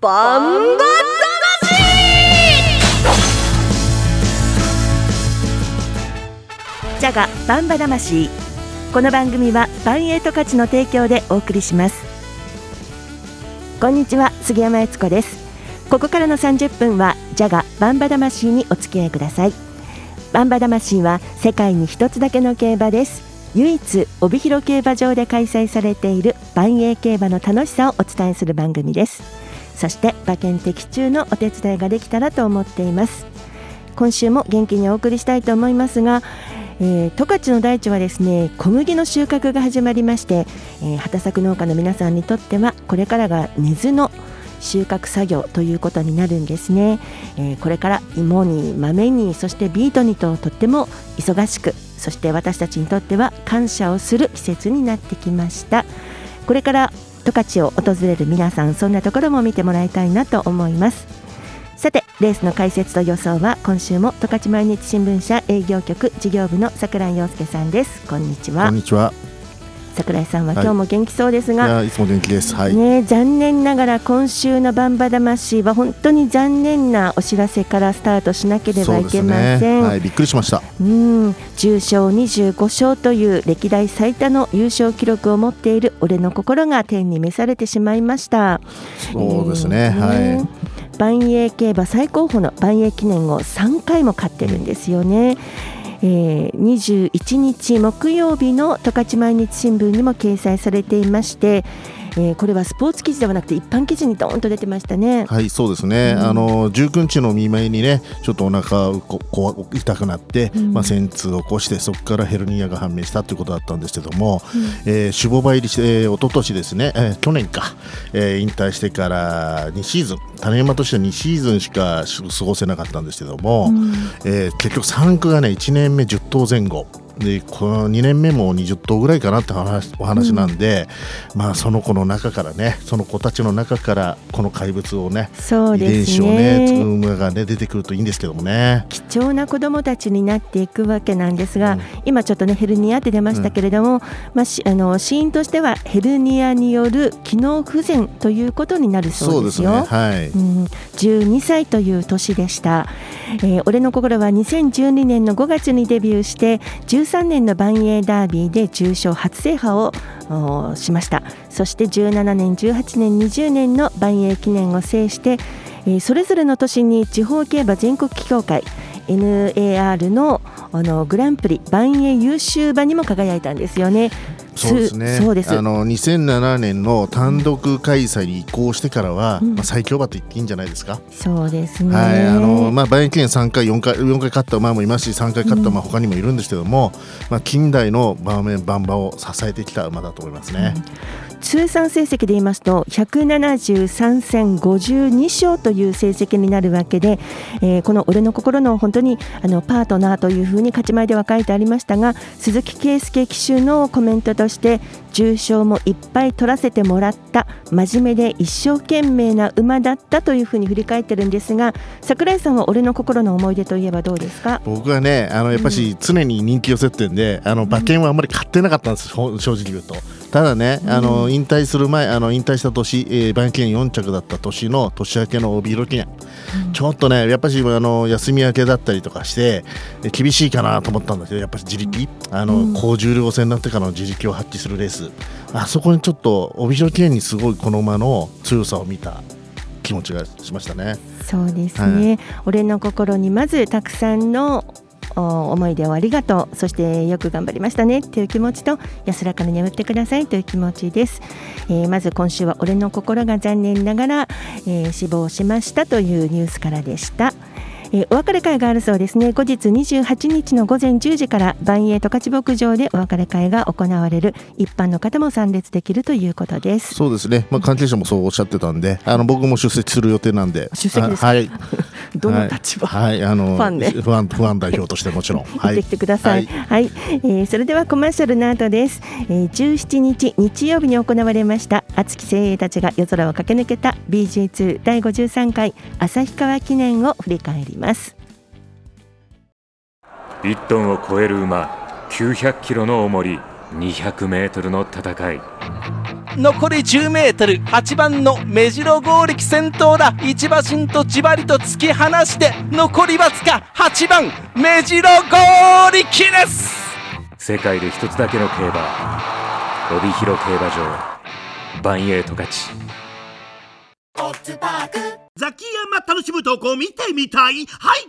バンバジャガバンバ魂。この番組はバンエイト価値の提供でお送りします。こんにちは杉山悦子です。ここからの30分はジャガバンバ魂にお付き合いください。バンバ魂は世界に一つだけの競馬です。唯一帯広競馬場で開催されている万栄競馬の楽しさをお伝えする番組です。そして馬券的中のお手伝いができたらと思っています。今週も元気にお送りしたいと思いますがえー、十勝の大地はですね小麦の収穫が始まりまして、えー、畑作農家の皆さんにとってはこれからが根津の収穫作業ということになるんですね、えー、これから芋に豆にそしてビートにととっても忙しくそして私たちにとっては感謝をする季節になってきました。これから十勝を訪れる皆さんそんなところも見てもらいたいなと思います。さてレースの解説と予想は今週も十勝毎日新聞社営業局事業部の桜井陽介さんです。こんにちは。こんにちは。桜井さんは今日も元気そうですが、はい、いつも元気です、はい、ね残念ながら今週のバンバ魂は本当に残念なお知らせからスタートしなければいけません、ね、はい、びっくりしました。うん。重賞25勝という歴代最多の優勝記録を持っている俺の心が天に召されてしまいました。そうですね、えー、はい。万栄競馬最高峰の万栄記念を3回も勝ってるんですよね。えー、21日木曜日の十勝毎日新聞にも掲載されていまして、えー、これはスポーツ記事ではなくて一般記事にどーんと出てましたね。はいそうですね、うん、あの19日の見舞いにねちょっとお腹ここ痛くなって、うん、まあ、戦痛を起こしてそこからヘルニアが判明したということだったんですけども、うん、えー、守護場入りして、えー、一昨年ですね、えー、去年か、えー、引退してから2シーズン種馬としては2シーズンしか過ごせなかったんですけども、うん、えー、結局3区がね1年目10頭前後でこの2年目も20頭ぐらいかなって話お話なんで、うん、まあその子の中からねその子たちの中からこの怪物をねそうですね。遺伝子をね作る馬がね出てくるといいんですけどもね。貴重な子どもたちになっていくわけなんですが、うん、今ちょっとねヘルニアって出ましたけれども、うん、まあしあの死因としてはヘルニアによる機能不全ということになるそうですよ。すね。はい、うん、12歳という年でした。えー、俺の心は2012年の5月にデビューして13 13年の万栄ダービーで重賞初制覇をしましたそして17年18年20年の万栄記念を制して、えー、それぞれの年に地方競馬全国協会 NAR のあのグランプリ万栄優秀馬にも輝いたんですよね。そうですね。そうです。あの2007年の単独開催に移行してからは、うん、まあ最強馬と言っていいんじゃないですか？そうですね。はい、あのまあ万栄記念3回4回4回勝った馬もいますし、3回勝った馬他にもいるんですけども、うん、まあ近代の場面馬場を支えてきた馬だと思いますね。うん通算成績で言いますと173戦52勝という成績になるわけで、えー、この俺の心の本当にあのパートナーというふうに勝ち前では書いてありましたが鈴木圭介騎手のコメントとして重賞もいっぱい取らせてもらった真面目で一生懸命な馬だったというふうに振り返ってるんですが櫻井さんは俺の心の思い出といえばどうですか？僕はねあのやっぱし常に人気を設定で、あの馬券はあんまり買ってなかったんです正直言うと。ただね、あの引退する前あの引退した年、えー、番記念4着だった年の年明けの帯広記念、うん、ちょっとねやっぱしあの休み明けだったりとかして厳しいかなと思ったんだけどやっぱり自力。あの、うん、高重量戦になってからの自力を発揮するレース。あそこにちょっと帯広記念にすごいこの馬の強さを見た気持ちがしましたね。そうですね、はい、俺の心にまずたくさんの思い出をありがとう。そしてよく頑張りましたね。という気持ちと安らかに眠ってくださいという気持ちです、えー、まず今週は俺の心が残念ながら、えー、死亡しましたというニュースからでした。えー、お別れ会があるそうですね。後日28日の午前10時から万栄十勝牧場でお別れ会が行われる。一般の方も参列できるということです。そうですね、まあ、関係者もそうおっしゃってたんであの僕も出席する予定なんで。出席ですはいどの立場、はい、はい、あのファンで。不安不安代表としてもちろん、はい、行ってきてください、はい、はい、えー、それではコマーシャルの後です、えー、17日日曜日に行われました熱き精鋭たちが夜空を駆け抜けた BG2 第53回旭川記念を振り返ります。1トンを超える馬900キロの重り200メートルの戦い。残り 10m8 番の目白剛力先頭だ。一馬身とじわりと突き放して残りわずか8番目白剛力です。世界で一つだけの競馬帯広競馬場。バンエイト勝ち。ザキヤマ楽しむ投稿見てみたい？はい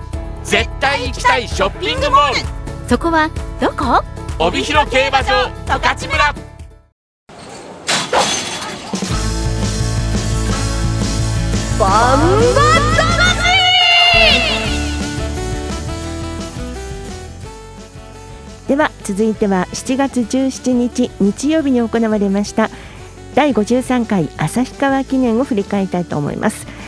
絶対行きたいショッピングモール。そこはどこ？帯広競馬場十勝村。バンバでは続いては7月17日日曜日に行われました第53回旭川記念を振り返りたいと思います。え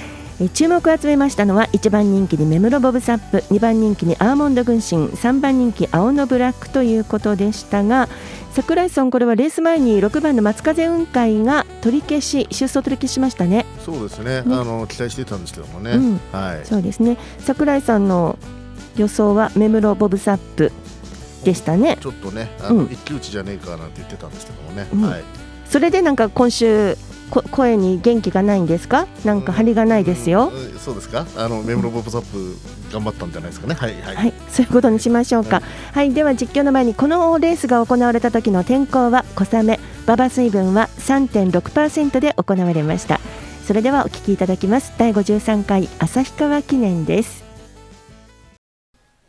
注目を集めましたのは1番人気にメムロボブサップ2番人気にアーモンド軍神3番人気青のブラックということでしたが櫻井さんこれはレース前に6番の松風雲海が取り消し出走取り消しましたね。そうですね、ね。あの期待してたんですけどもね、うん。はい。そうですね。櫻井さんの予想はメムロボブサップでしたね。ちょっとねあの、うん。一騎打ちじゃねえかなんて言ってたんですけどもね、うん。はい。それでなんか今週こ声に元気がないんですか？なんか張りがないですよ、うんそうですか？あのメムロボブサップ頑張ったんじゃないですかね？はいはい、はい、そういうことにしましょうか。はい、では実況の前にこのレースが行われた時の天候は小雨、馬場水分は3.6%で行われました。それではお聞きいただきます。第53回旭川記念です。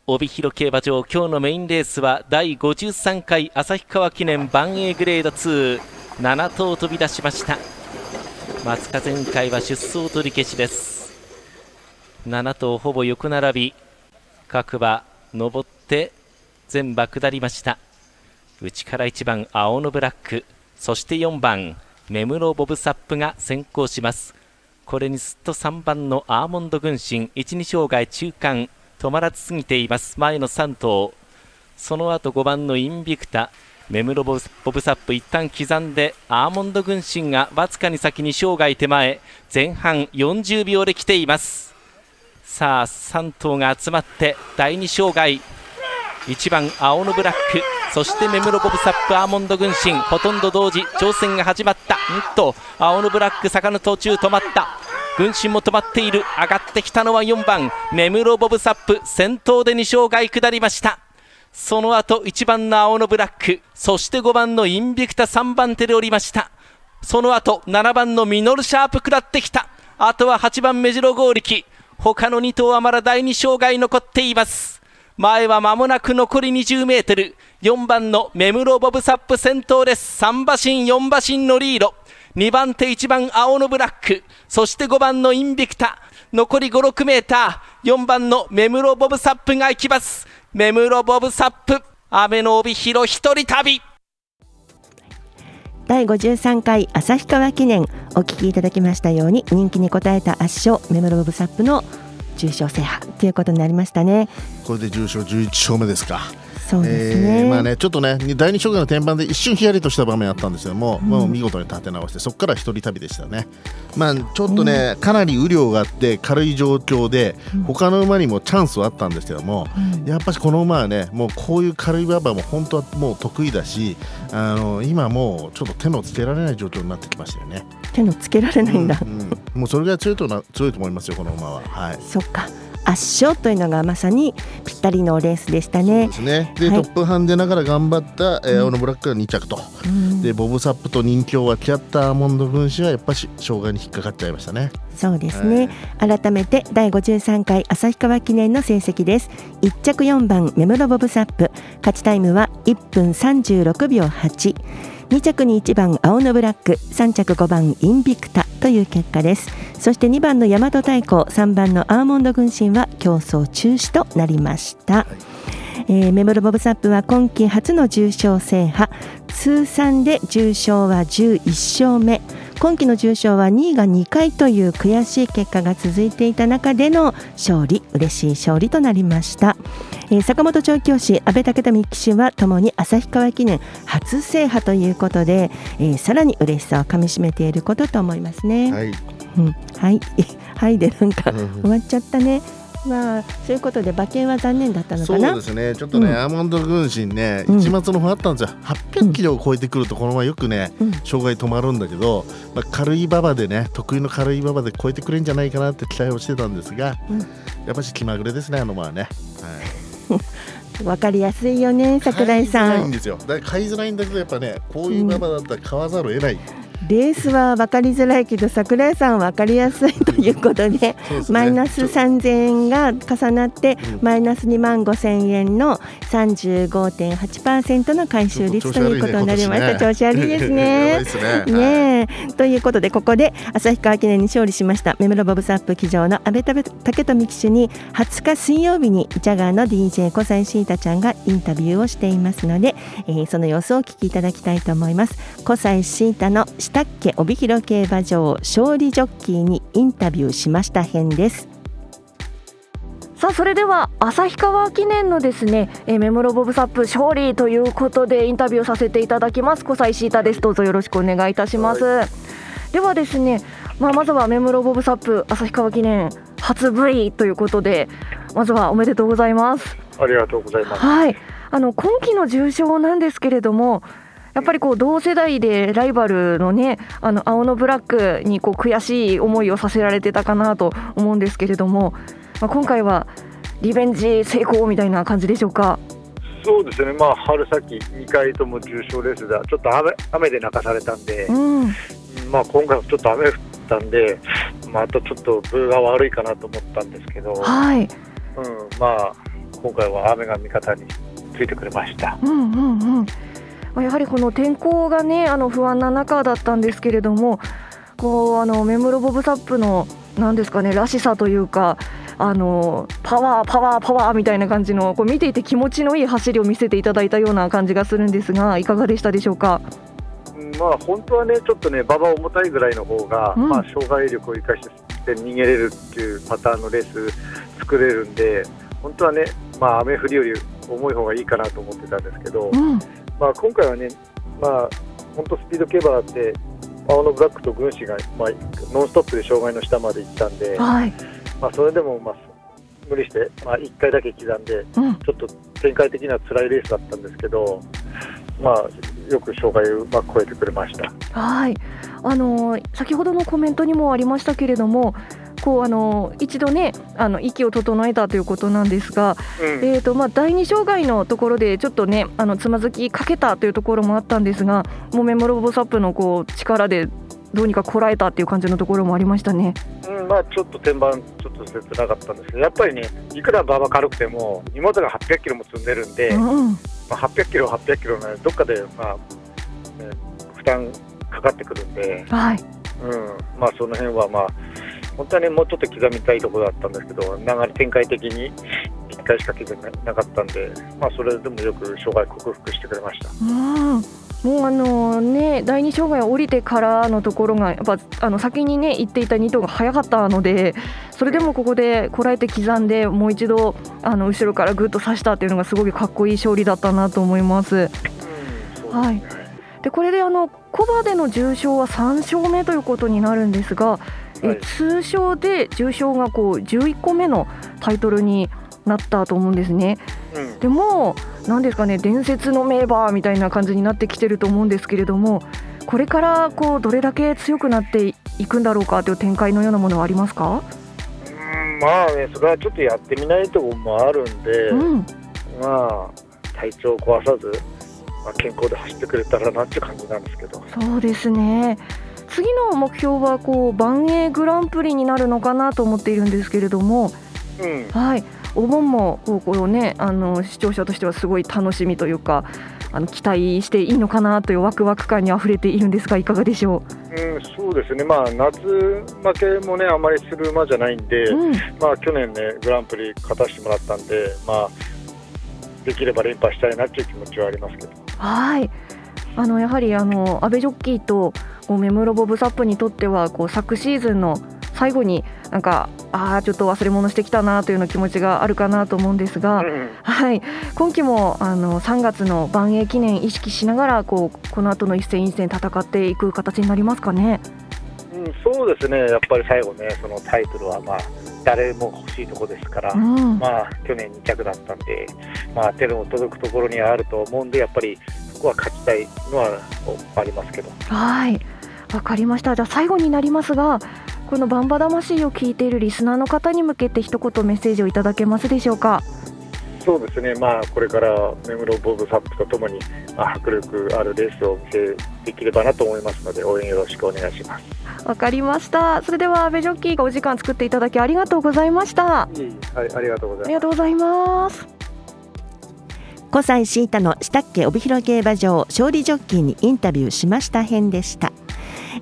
帯広競馬場今日のメインレースは第53回旭川記念万栄グレード27頭飛び出しました松風雲海は出走取り消しです。7頭ほぼ横並び各馬上って全馬下りました。内から1番青のブラックそして4番目室ボブサップが先行します。これにすっと3番のアーモンド軍神1、2障害中間止まらず過ぎています。前の3頭。その後5番のインビクタメムロボブサップ一旦刻んでアーモンド軍神がわずかに先に生涯手前前半40秒で来ています。さあ3頭が集まって第2障害1番青のブラックそしてメムロボブサップアーモンド軍神ほとんど同時挑戦が始まった。んと青のブラック坂の途中止まった。軍神も止まっている。上がってきたのは4番メムロボブサップ先頭で2障害下りました。その後1番の青のブラックそして5番のインビクタ3番手で降りました。その後7番のミノルシャープ下ってきた。あとは8番目白剛力。他の2頭はまだ第2障害残っています。前は間もなく残り20メートル。4番のメムロボブサップ先頭です。3馬身4馬身のリード。2番手1番青のブラック。そして5番のインビクタ。残り56メーター。4番のメムロボブサップが行きます。メムロボブサップ。雨の帯広一人旅。第53回旭川記念お聞きいただきましたように人気に応えた圧勝メムロボブサップの重賞制覇ということになりましたね。これで重賞11勝目ですかそうですね。えーまあね、ちょっとね第二障害の天板で一瞬ヒヤリとした場面あったんですけども、もう見事に立て直してそこから一人旅でしたね、まあ、ちょっとね、かなり雨量があって軽い状況で、他の馬にもチャンスはあったんですけども、やっぱりこの馬はねもうこういう軽い馬場も本当はもう得意だしあの今もうちょっと手のつけられない状況になってきましたよね。手のつけられないんだ。うんうんもうそれぐらい強いとな強いと思いますよこの馬は。はいそっか。圧勝というのがまさにぴったりのレースでしたね。で。すね。で、はい。トップハンデながら頑張った、えー青のブラックが2着と、でボブサップと人気を分け合ったアーモンド軍師はやっぱし障害に引っかかっちゃいましたね。そうですね、改めて第53回旭川記念の成績です。1着4番メムロボブサップ。勝ちタイムは1分36秒82着に1番青のブラック3着5番インビクタという結果です。そして2番の大和太鼓3番のアーモンド軍神は競争中止となりました、えーメムロボブサップは今季初の重賞制覇。通算で重賞は11勝目今季の重賞は2位が2回という悔しい結果が続いていた中での勝利。嬉しい勝利となりました、えー坂本調教師阿部武富騎手はともに旭川記念初制覇ということで、えーさらに嬉しさをかみしめていることと思いますね。はい。うん、はい、はい。でなんかうん。終わっちゃったね。まあそういうことで馬券は残念だったのかな。そうですね、ちょっとね、うんアーモンド軍神ね、うん一末の方あったんですよ、800キロを超えてくると、このままよくね、うん障害止まるんだけど、まあ、軽い馬場でね、得意の軽い馬場で超えてくれるんじゃないかなって期待をしてたんですが、うんやっぱし気まぐれですね、あの馬はね。わかりやすいよね、桜井さん。買いづらいんですよ。だから買いづらいんだけど、やっぱね、こういう馬場だったら買わざるを得ない。レースは分かりづらいけど桜井さんは分かりやすいということでねマイナス3000円が重なって、うんマイナス2万5000円の35.8%の回収率ということになりました調子悪いですねで。すね。ねえということでここで旭川記念に勝利しましたメムロボブサップ騎乗の阿部武富騎手に20日水曜日にジャガーの DJ 小西シータちゃんがインタビューをしていますので、えーその様子をお聞きいただきたいと思います小西シータの下っ家帯広競馬場勝利ジョッキーにインタビューしました編です。さあそれでは旭川記念のですね、えーメモロボブサップ勝利ということでインタビューさせていただきます。小西シータです。どうぞよろしくお願いいたします、ではですねまあまずはメモロボブサップ旭川記念初 V ということでまずはおめでとうございます。ありがとうございます。はい。あの今季の重賞なんですけれどもやっぱりこう同世代でライバルのねあの青のブラックにこう悔しい思いをさせられてたかなと思うんですけれども、まあ、今回はリベンジ成功みたいな感じでしょうか？そうですね、まあ、春先2回とも重賞レースでは、ちょっと雨雨で泣かされたんで、うん、まあ、今回もちょっと雨降ったんで、またちょっと分が悪いかなと思ったんですけど、はい、うん、まあ、今回は雨が味方についてくれました。うんうんうん。まあやはりこの天候がねあの不安な中だったんですけれどもこうあのメムロボブサップのなんですかねらしさというかあのパワーパワーパワーみたいな感じのこう見ていて気持ちのいい走りを見せていただいたような感じがするんですがいかがでしたでしょうか？うんまあ、本当はね、ちょっとね、馬場重たいぐらいの方が、うんまあ、障害力を生かして逃げれるっていうパターンのレース作れるんで、本当はね、まあ、雨降りより重い方がいいかなと思ってたんですけど、うんまあ、今回はね、まあ、本当スピード競馬だって、青のブラックと軍師が、まあ、ノンストップで障害の下まで行ったんで、はい。まあ、それでも、まあ、無理して、まあ、1回だけ刻んで、うん。ちょっと展開的には辛いレースだったんですけど、まあ、よく障害をうまく超えてくれました。はい。あの先ほどのコメントにもありましたけれどもこうあの一度ねあの息を整えたということなんですが、うん。えーとまあ、第二障害のところでちょっとねあのつまずきかけたというところもあったんですがもうメモロボサップのこう力でどうにかこらえたっていう感じのところもありましたね。うんまあ、ちょっと天板、ちょっと切なかったんですけど、やっぱりね、いくら馬場軽くても、荷物が800キロも積んでるんで、うんまあ、800キロ、800キロなので、どっかで、まあね、負担かかってくるんで、はい。うんまあ、その辺は、まあ、本当はね、もうちょっと刻みたいところだったんですけど、流れ展開的に1回しか刻めなかったんで、まあ、それでもよく障害克服してくれました。うんもうあのね第二障害を降りてからのところがやっぱあの先にね行っていた2頭が早かったのでそれでもここでこらえて刻んでもう一度あの後ろからぐっと刺したっていうのがすごくかっこいい勝利だったなと思います。はいでこれであのコバでの重賞は3勝目ということになるんですが、えはい。通称で重賞がこう11個目のタイトルになったと思うんですね。うん。でもなんですかね伝説の名馬みたいな感じになってきてると思うんですけれどもこれからこうどれだけ強くなっていくんだろうかという展開のようなものはありますか、うんまあね、それはちょっとやってみないところもあるんで、うん、まあ、体調を壊さず、まあ、健康で走ってくれたらなって感じなんですけど、そうですね次の目標はこう万栄グランプリになるのかなと思っているんですけれども、うん、はい、お盆もこうこう、ね、あの視聴者としてはすごい楽しみというかあの期待していいのかなというワクワク感にあふれているんですがいかがでしょう？ん、そうですね、まあ、夏負けもね、あまりする馬じゃないんで、う、うん。まあ、去年ね、グランプリ勝たせてもらったんで、まあ、できれば連覇したいなっていう気持ちはありますけど、はいあのやはりあの阿部ジョッキーとこうメムロボブサップにとってはこう昨シーズンの最後になんかああちょっと忘れ物してきたなというような気持ちがあるかなと思うんですが、はい。今季もあの3月の万栄記念意識しながらこうこの後の一戦一戦戦っていく形になりますかね？うん、そうですね、やっぱり最後ね、そのタイトルは、まあ、誰も欲しいところですから、うん、まあ、去年2着だったんで、まあ、手の届くところにはあると思うんで、やっぱりそこは勝ちたいのはありますけど。はい。わかりました。じゃあ最後になりますがこのバンバ魂を聞いているリスナーの方に向けて一言メッセージをいただけますでしょうか？そうですね、まあ、これから目黒ボブサップとともに、まあ、迫力あるレースをお見せできればなと思いますので応援よろしくお願いします。わかりました。それでは阿部ジョッキーがお時間作っていただきありがとうございました。はい、ありがとうございます。ありがとうございます小西シータの下っけ帯広競馬場勝利ジョッキーにインタビューしました編でした。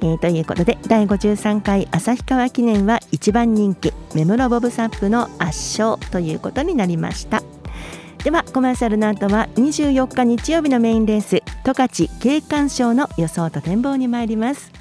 えー、ということで第53回旭川記念は一番人気目室ボブサップの圧勝ということになりました。ではコマーシャルの後は24日日曜日のメインレース十勝景観賞の予想と展望に参ります。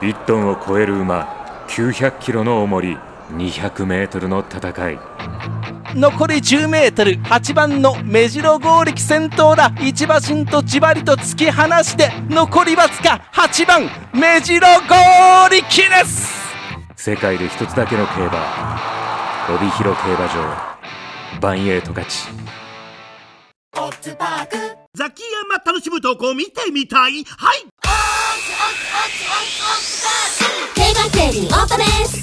1トンを超える馬900キロの重り200メートルの戦い。残り 10m8 番の目白剛力先頭だ。一馬身とじわりと突き放して残りわずか8番目白剛力です。世界で一つだけの競馬。帯広競馬場。バンエイト勝ちザキヤマ楽しむ投稿見てみたい。はい。競馬競輪オートレース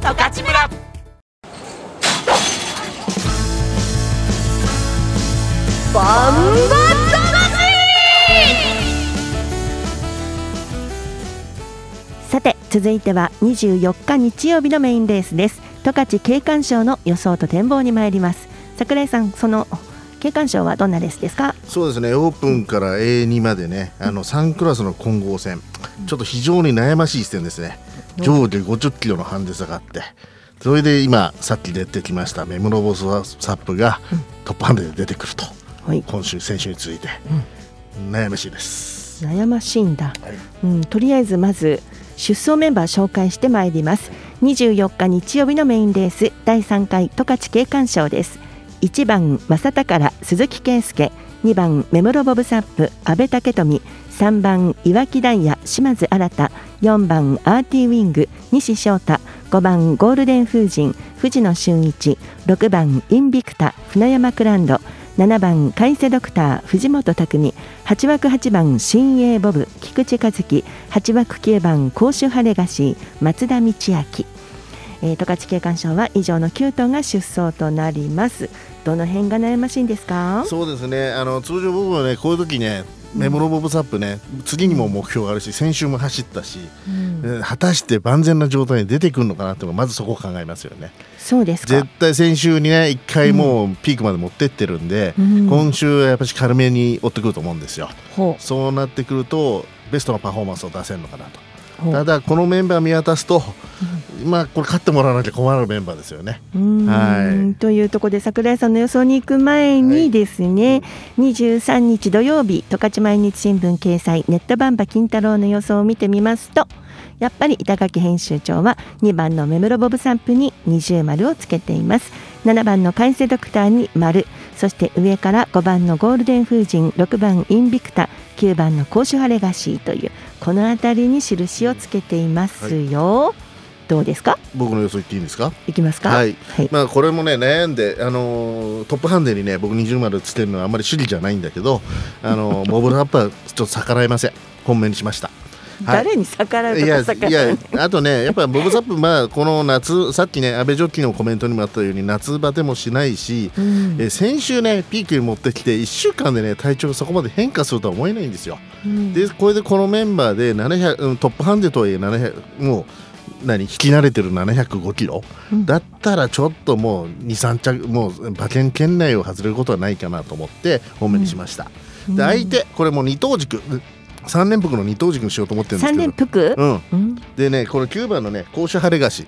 十勝村。バンバさて続いては24日日曜日のメインレースです。十勝景観賞の予想と展望に参ります。桜井さんその景観賞はどんなレースですか？そうですね。オープンから A2 までねあの3クラスの混合戦。ちょっと非常に悩ましい一戦ですね上下50キロのハンデ差があってそれで今さっき出てきましたメムロボスサップがトップハンデで出てくると、はい、今週先週に続いて、うん、悩ましいです。悩ましいんだ、はい、うん、とりあえずまず出走メンバー紹介してまいります。24日日曜日のメインレース第3回十勝景観賞です。1番正宝鈴木圭介。2番目室ボブサップ阿部武富3番岩木ダイヤ島津新4番アーティーウィング西翔太。5番ゴールデン風神藤野俊一。6番インビクタ船山クランド。7番海瀬ドクター藤本匠8枠8番新鋭ボブ菊池和樹。8枠9番甲州ハレガシー松田道明。えー、十勝景観賞は以上の9頭が出走となります。どの辺が悩ましいんですか？そうですね。あの通常僕はねこういう時ねメモロボブサップね次にも目標があるし先週も走ったし、うん、果たして万全な状態に出てくるのかなってまずそこを考えますよね。そうです絶対先週にね1回もうピークまで持ってってるんで、うん、今週はやっぱり軽めに追ってくると思うんですよ。そうなってくるとベストなパフォーマンスを出せるのかなと。ただこのメンバー見渡すと、まあこれ勝ってもらわなきゃ困るメンバーですよね。はい、というところで櫻井さんの予想に行く前にですね、はい、23日土曜日十勝毎日新聞掲載ネットバンバ金太郎の予想を見てみますとやっぱり板垣編集長は2番の目室ボブサンプに二重丸をつけています。7番の海星ドクターに丸そして上から5番のゴールデン風神6番インビクタ9番の甲州ハレガシーというこの辺りに印をつけていますよ、はい、どうですか？僕の予想言っていいんですか？いきますか？はい、はい、まあこれもね悩んであのー、トップハンデにね僕20丸つけるのはあんまり主義じゃないんだけどあのー、モブルアップはちょっと逆らえません。本命にしました誰に逆らうとか逆らういやいやあとねやっぱボブサップまあこの夏さっきね安倍ジョッキーのコメントにもあったように夏バテもしないし、うん、え先週ねピークに持ってきて1週間でね体調がそこまで変化するとは思えないんですよ、うん、でこれでこのメンバーで700トップハンデとはいえ700もう何引き慣れてる705キロ、うん、だったらちょっともう23着もう馬券圏内を外れることはないかなと思って本命にしました、うん、で相手これも二等軸三連複の二等軸にしようと思ってるんですけど。連複、うん、うん、でねこの9番のね甲子晴れ菓子、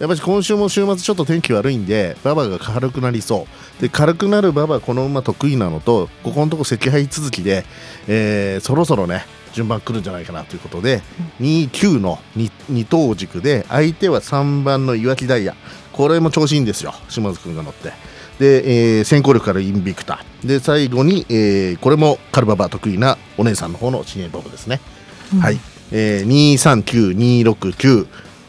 やっぱり今週も週末ちょっと天気悪いんで馬場が軽くなりそう。で軽くなる馬場この馬得意なのとここのとこ赤配続きで、えー、そろそろね順番来るんじゃないかなということで、うん、29の 2, 2等軸で相手は3番の岩木ダイヤ。これも調子いいんですよ島津君が乗ってで、えー、先行力からインビクタで最後に、えー、これもカルババ得意なお姉さんの方の新鋭ボブですね、うん、はい、えー、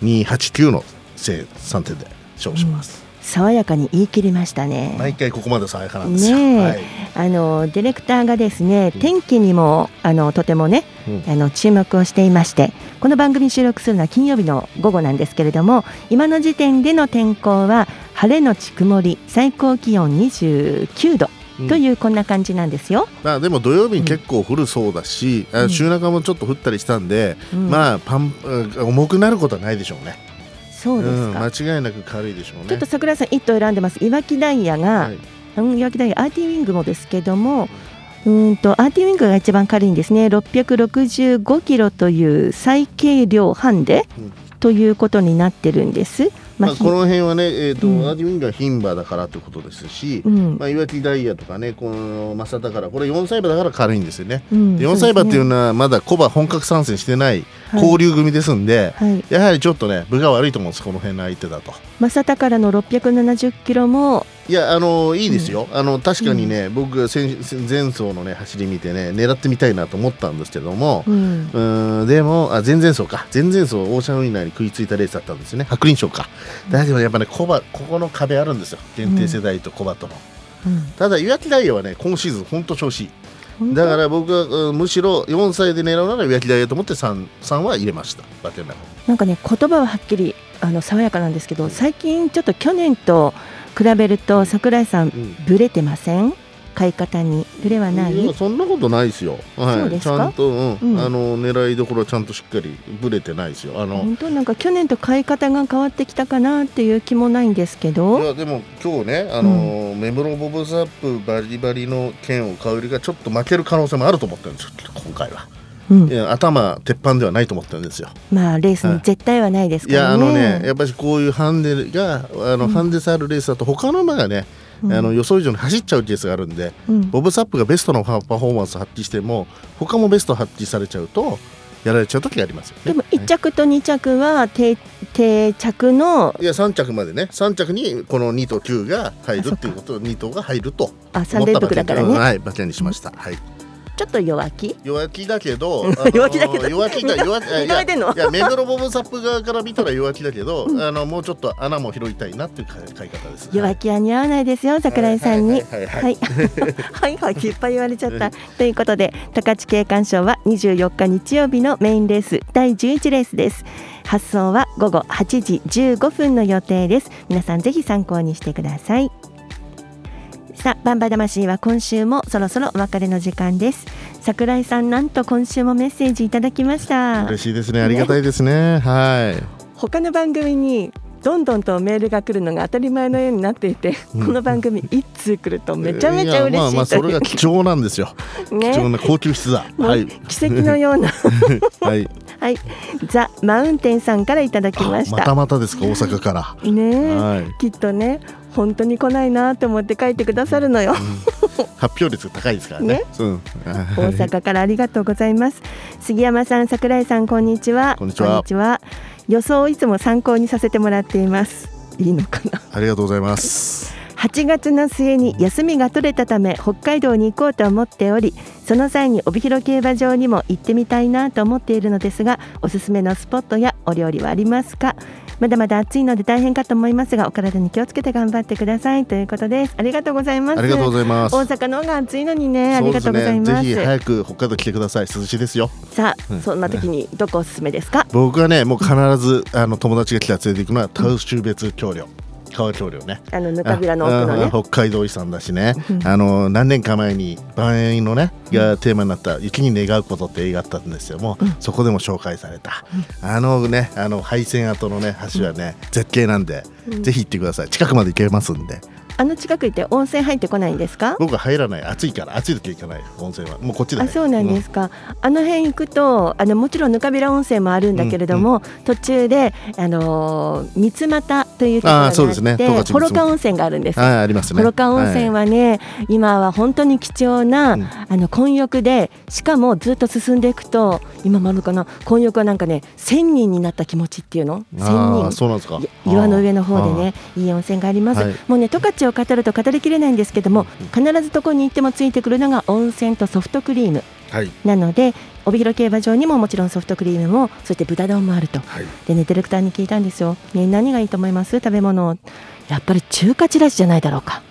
239269-289の3点で勝負します、うん。爽やかに言い切りましたね。毎回ここまで爽やかなんですね、はい、あのディレクターがですね天気にもあのとてもね、うん、あの注目をしていましてこの番組収録するのは金曜日の午後なんですけれども今の時点での天候は晴れのち曇り最高気温29度。というこんな感じなんですよ、まあ、でも土曜日に結構降るそうだし、うん、週中もちょっと降ったりしたんで、うん、まあパン重くなることはないでしょうね。そうですか、うん、間違いなく軽いでしょうね。ちょっと桜井さん一頭選んでます。いわきダイヤが、はい、いわきダイヤアーティウィングもですけどもうんとアーティウィングが一番軽いんですね。665キロという最軽量ハンデ、うん、ということになってるんです。まあ、この辺はね、えーと、うん、アーティウィングは牝馬だからということですし、うん、まあ、岩木ダイヤとかね、この正田から、これ4歳馬だから軽いんですよね。うん、4歳馬っていうのは、まだコバ本格参戦してない交流組ですんで、はい、やはりちょっとね、分が悪いと思うんです、この辺の相手だと。正田からの670キロも。いやあのいいですよ、うん、あの確かにね、うん、僕前走のね走り見てね狙ってみたいなと思ったんですけども、うん、うんでもあ前々走か。前々走オーシャンウィナーに食いついたレースだったんですね。白輪賞か。だけどやっぱねコバここの壁あるんですよ。限定世代とコバとの、ただ岩木ダイヤはね今シーズン本当調子いい。だから僕はむしろ4歳で狙うなら岩木ダイヤと思って 3, 3は入れました。バテンなんかね言葉ははっきりあの爽やかなんですけど最近ちょっと去年と比べると櫻井さん、ぶれてません？買い方に？ブレはない？そんなことないですよ、はい、ちゃんと、うん、うん、あの狙いどころはちゃんとしっかりぶれてないですよ。あの本当なんか去年と買い方が変わってきたかなっていう気もないんですけど。いやでも今日ねあの、うん、メムロボブザップバリバリの剣を買うよりがちょっと負ける可能性もあると思ってるんですよ今回は。頭鉄板ではないと思ってるんですよ。まあレースに絶対はないですからね。いやあのねやっぱりこういうハンデがあの、ハンデさあるレースだと他の馬がね、うん、あの予想以上に走っちゃうケースがあるんで、うん、ボブ・サップがベストのパフォーマンスを発揮しても他もベスト発揮されちゃうとやられちゃう時がありますよ、ね、でも1着と2着は定定着のいや3着までね。3着にこの2と9が入るっていうこと2頭が入るとあ3連複だからね。はい馬券にしました、はいちょっと弱気？弱気だけど 弱気だけど。弱気だ弱気いやいや目黒ボブサップ側から見たら弱気だけど、あのもうちょっと穴も拾いたいなっていう買い方です。弱気は似合わないですよ桜井さんに。はいはいはい はい。い。っぱい言われちゃった。ということで高知景観賞は24日日曜日のメインレース第11レースです。発送は午後8時15分の予定です。皆さんぜひ参考にしてくださいさあバンバ魂は今週もそろそろお別れの時間です。桜井さんなんと今週もメッセージいただきました。嬉しいですね。ありがたいですね、ね、はい。他の番組にどんどんとメールが来るのが当たり前のようになっていて、うん、この番組一通来るとめちゃめちゃ嬉しいまあまあそれが貴重なんですよ、ね、貴重な高級質だ、はい、奇跡のような。はい。はい、ザ・マウンテンさんからいただきました。またまたですか大阪から。ね、はい、きっとね本当に来ないなと思って書いてくださるのよ、うん、発表率高いですからね、ね。うん、大阪からありがとうございます。杉山さん桜井さんこんにちは。こんにちは。予想をいつも参考にさせてもらっています。いいのかな？ありがとうございます。8月の末に休みが取れたため北海道に行こうと思っておりその際に帯広競馬場にも行ってみたいなと思っているのですがおすすめのスポットやお料理はありますか？まだまだ暑いので大変かと思いますがお体に気をつけて頑張ってくださいということです。ありがとうございます。ありがとうございます。大阪の方が暑いのにねありがとうございます、ね、ぜひ早く北海道来てください。涼しいですよ。さあ、うん、そんな時にどこおすすめですか？僕はねもう必ずあの友達が来たら連れて行くのはタウシュ別橋梁、川橋梁ね。あのぬかびらの奥のね。北海道遺産だしね。あの何年か前に万円のねがテーマになった「雪に願うこと」って映画あったんですよ。もう、うん、そこでも紹介された、うん、あのねあの廃線跡のね橋はね、うん、絶景なんで、ぜひ行ってください。近くまで行けますんで。あの近く行って温泉入ってこないんですか？僕は入らない。暑いから。暑い時行かない温泉は。もうこっちで、ね、あそうなんですか、うん、あの辺行くとあのもちろんぬかびら温泉もあるんだけれども、うんうん、途中であの三俣というところがあって、ね、幌加温泉があるんです。あありますね。幌加温泉はね、はい、今は本当に貴重な、うん、あの混浴でしかもずっと進んでいくと今もあるかな？混浴はなんかね千人になった気持ちっていうの？千人。そうなんですか。岩の上の方でねいい温泉があります、はい、もうね十勝を語ると語りきれないんですけども必ずどこに行ってもついてくるのが温泉とソフトクリーム、はい、なので帯広競馬場にももちろんソフトクリームもそして豚丼もあると、はい、でねディレクターに聞いたんですよ、ね、何がいいと思います？食べ物。やっぱり中華ちらしじゃないだろうか。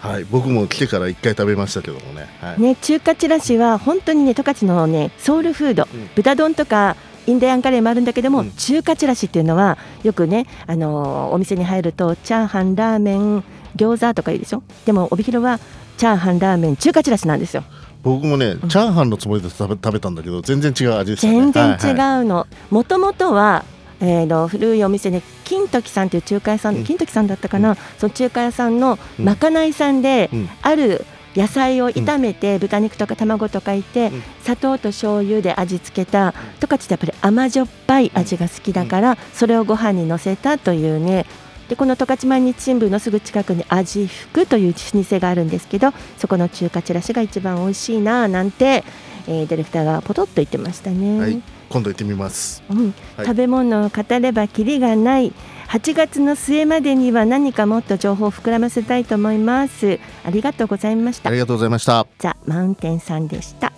はい、僕も来てから一回食べましたけどもね。はい、ね、中華ちらしは本当にね、十勝のね、ソウルフード、うん、豚丼とかインディアンカレーもあるんだけども、うん、中華ちらしっていうのはよくね、あのー、お店に入るとチャーハンラーメン餃子とかいいでしょ？でも帯広はチャーハンラーメン中華ちらしなんですよ。僕もね、うん、チャーハンのつもりで食べ食べたんだけど全然違う味でした、ね、全然違うの。もともとはえーの、古いお店で金時さんという中華屋さん、うん、金時さんだったかな、うん、その中華屋さんのまかないさんで、ある野菜を炒めて、豚肉とか卵とかいて、砂糖と醤油で味付けた十勝ってやっぱり甘じょっぱい味が好きだから、それをご飯にのせたというねでこの十勝毎日新聞のすぐ近くに味福という老舗があるんですけどそこの中華ちらしが一番美味しいななんて、えー、ディレクターがポトッと言ってましたね。はい、今度行ってみます、うん、はい、食べ物を語ればきりがない。8月の末までには何かもっと情報を膨らませたいと思います。ありがとうございました。ありがとうございました。ザ・マウンテンさんでした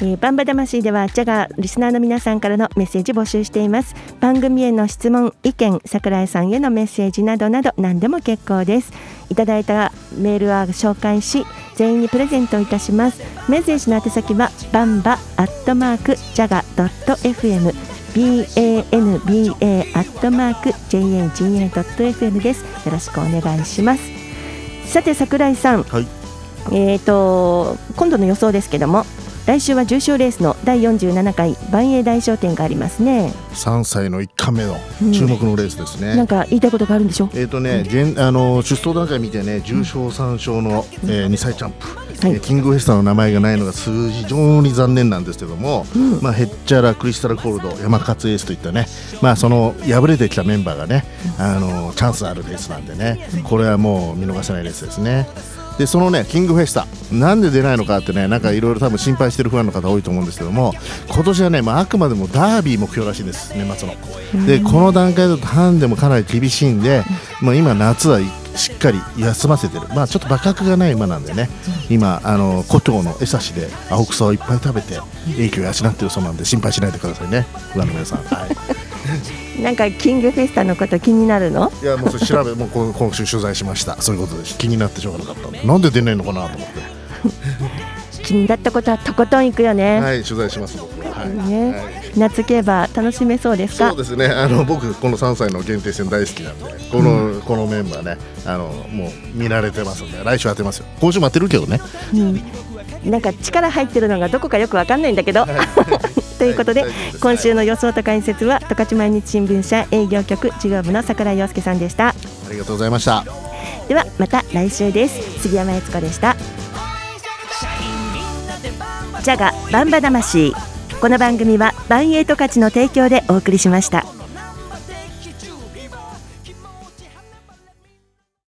えー、バンバ魂ではジャガーリスナーの皆さんからのメッセージ募集しています。番組への質問意見桜井さんへのメッセージなどなど何でも結構です。いただいたメールは紹介し全員にプレゼントいたします。メッセージの宛先はバンバアットマークジャガドット FM banba アットマーク jaga.fm です。よろしくお願いします。さて桜井さん、はい、えっ、ー、と今度の予想ですけども来週は重賞レースの第47回万栄大賞典がありますね。3歳の1回目の注目のレースですね、うん、なんか言いたいことがあるんでしょ？えっ、ー、とね、うん、あの出走段階見てね重賞3勝の、うん、えー、2歳チャンプ、はい、キングフェスタの名前がないのが数非常に残念なんですけども、うん、まあ、ヘッチャラクリスタルコールド山勝エースといったね、まあ、その敗れてきたメンバーがね、あのチャンスあるレースなんでねこれはもう見逃せないレースですね。でそのねキングフェスタ。なんで出ないのかってねなんかいろいろ多分心配してるファンの方多いと思うんですけども今年はね、まあ、あくまでもダービー目標らしいです。年末の。でこの段階だとハンデもかなり厳しいんで、まあ、今夏はしっかり休ませてる、まあ、ちょっと馬格がない馬なんでね今あの古藤の餌師で青草をいっぱい食べて影響を養ってるそうなんで心配しないでくださいね。ファンの皆さん。はいなんかキングフェスタのこと気になるの？いやもう調べ もう今週取材しました。そういうことです。気になってしょうがなかった。なんで出ないのかなと思って。気になったことはとことん行くよね。はい取材します。僕は、はい。ね、はい、夏競馬楽しめそうですか？そうですね。あの僕この3歳の限定戦大好きなんでこの、うん、このメンバーねあのもう見られてますんで来週当てますよ。今週も当てるけどね、うん、なんか力入ってるのがどこかよくわかんないんだけど、ということで、はい、今週の予想と解説は十勝毎日新聞社営業局事業部の櫻井陽介さんでした。ありがとうございました。ではまた来週です。杉山悦子でした。ジャガバンバ魂。この番組はバンエイト価値の提供でお送りしました。